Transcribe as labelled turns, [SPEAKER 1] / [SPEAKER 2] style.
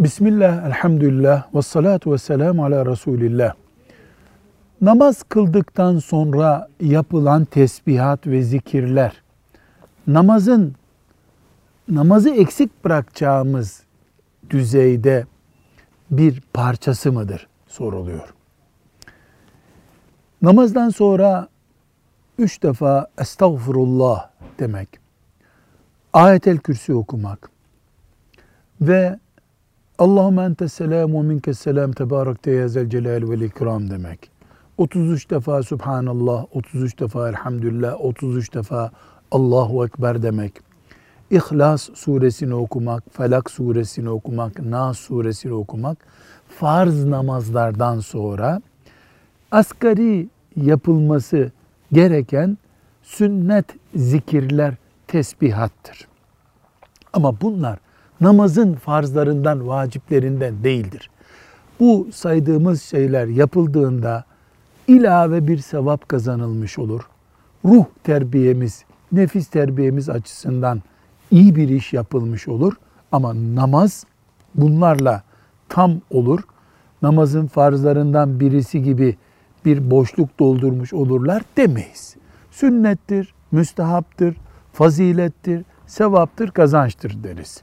[SPEAKER 1] Bismillah, elhamdülillah, ve salatu ve selamu ala Resulillah. Namaz kıldıktan sonra yapılan tesbihat ve zikirler, namazın, namazı eksik bırakacağımız düzeyde bir parçası mıdır soruluyor. Namazdan sonra üç defa estağfurullah demek, ayetel kürsi okumak ve Allahümme ente selam ve minke selam tebarekte ya zel celal ve ikram demek. 33 defa Subhanallah, 33 defa Elhamdülillah, 33 defa Allahu Ekber demek. İhlas suresini okumak, Felak suresini okumak, Nas suresini okumak farz namazlardan sonra asgari yapılması gereken sünnet zikirler tesbihattır. Ama bunlar namazın farzlarından, vaciplerinden değildir. Bu saydığımız şeyler yapıldığında ilave bir sevap kazanılmış olur. Ruh terbiyemiz, nefis terbiyemiz açısından iyi bir iş yapılmış olur. Ama namaz bunlarla tam olur. Namazın farzlarından birisi gibi bir boşluk doldurmuş olurlar demeyiz. Sünnettir, müstehaptır, fazilettir, sevaptır, kazançtır deriz.